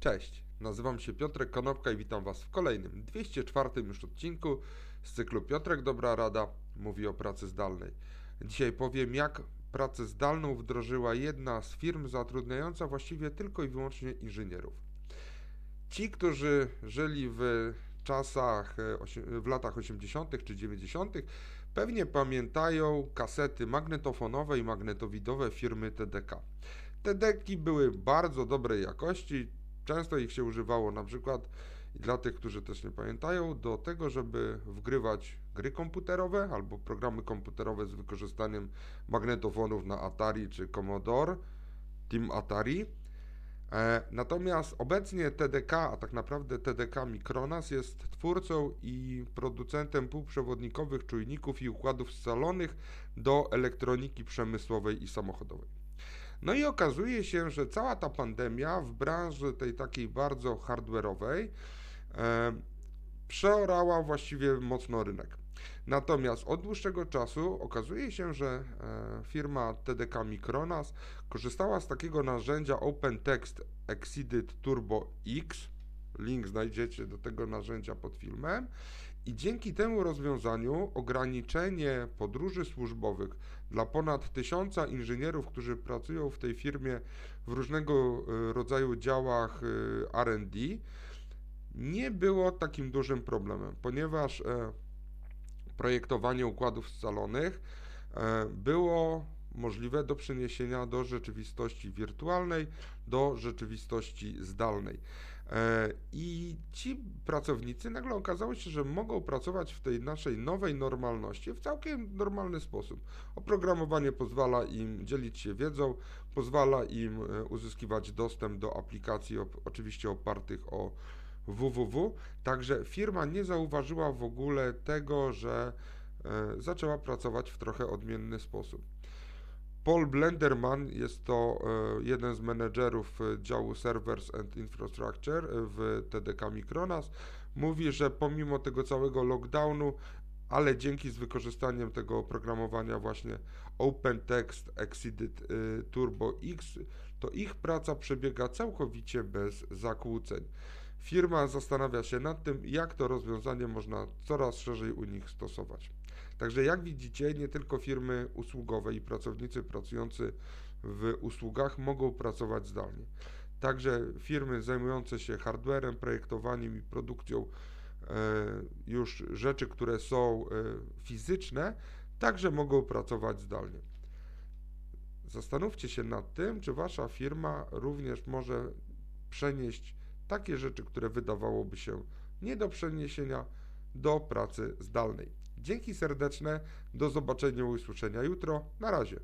Cześć, nazywam się Piotrek Konopka i witam Was w kolejnym, 204 już odcinku z cyklu Piotrek Dobra Rada mówi o pracy zdalnej. Dzisiaj powiem, jak pracę zdalną wdrożyła jedna z firm zatrudniająca właściwie tylko i wyłącznie inżynierów. Ci, którzy żyli w czasach, e, w latach 80. czy 90., pewnie pamiętają kasety magnetofonowe i magnetowidowe firmy TDK. Te deki były bardzo dobrej jakości, często ich się używało na przykład dla tych, którzy też nie pamiętają, do tego, żeby wgrywać gry komputerowe albo programy komputerowe z wykorzystaniem magnetofonów na Atari czy Commodore, Team Atari. E, natomiast obecnie TDK, a tak naprawdę TDK Micronas jest twórcą i producentem półprzewodnikowych czujników i układów scalonych do elektroniki przemysłowej i samochodowej. No i okazuje się, że cała ta pandemia w branży tej takiej bardzo hardware'owej e, przeorała właściwie mocno rynek. Natomiast od dłuższego czasu okazuje się, że e, firma TDK Micronas korzystała z takiego narzędzia OpenText Exceeded Turbo X. Link znajdziecie do tego narzędzia pod filmem. I dzięki temu rozwiązaniu ograniczenie podróży służbowych dla ponad tysiąca inżynierów, którzy pracują w tej firmie w różnego e, rodzaju działach e, RD, nie było takim dużym problemem, ponieważ e, projektowanie układów scalonych było możliwe do przeniesienia do rzeczywistości wirtualnej, do rzeczywistości zdalnej. E, I ci pracownicy nagle okazało się, że mogą pracować w tej naszej nowej normalności w całkiem normalny sposób. Oprogramowanie pozwala im dzielić się wiedzą, pozwala im e, uzyskiwać dostęp do aplikacji, oczywiście opartych o www. Także firma nie zauważyła w ogóle tego, że e, zaczęła pracować w trochę odmienny sposób. Paul Blenderman jest to e, jeden z menedżerów e, działu Servers and Infrastructure w TDK Micronas. Mówi, że pomimo tego całego lockdownu, ale dzięki z wykorzystaniem tego oprogramowania właśnie OpenText Exceeded e, Turbo X, to ich praca przebiega całkowicie bez zakłóceń. Firma zastanawia się nad tym, jak to rozwiązanie można coraz szerzej u nich stosować. Także jak widzicie, nie tylko firmy usługowe i pracownicy pracujący w usługach mogą pracować zdalnie. Także firmy zajmujące się hardwarem, projektowaniem i produkcją e, już rzeczy, które są e, fizyczne, także mogą pracować zdalnie. Zastanówcie się nad tym, czy wasza firma również może przenieść takie rzeczy, które wydawałoby się nie do przeniesienia, do pracy zdalnej. Dzięki serdeczne, do zobaczenia i usłyszenia jutro. Na razie.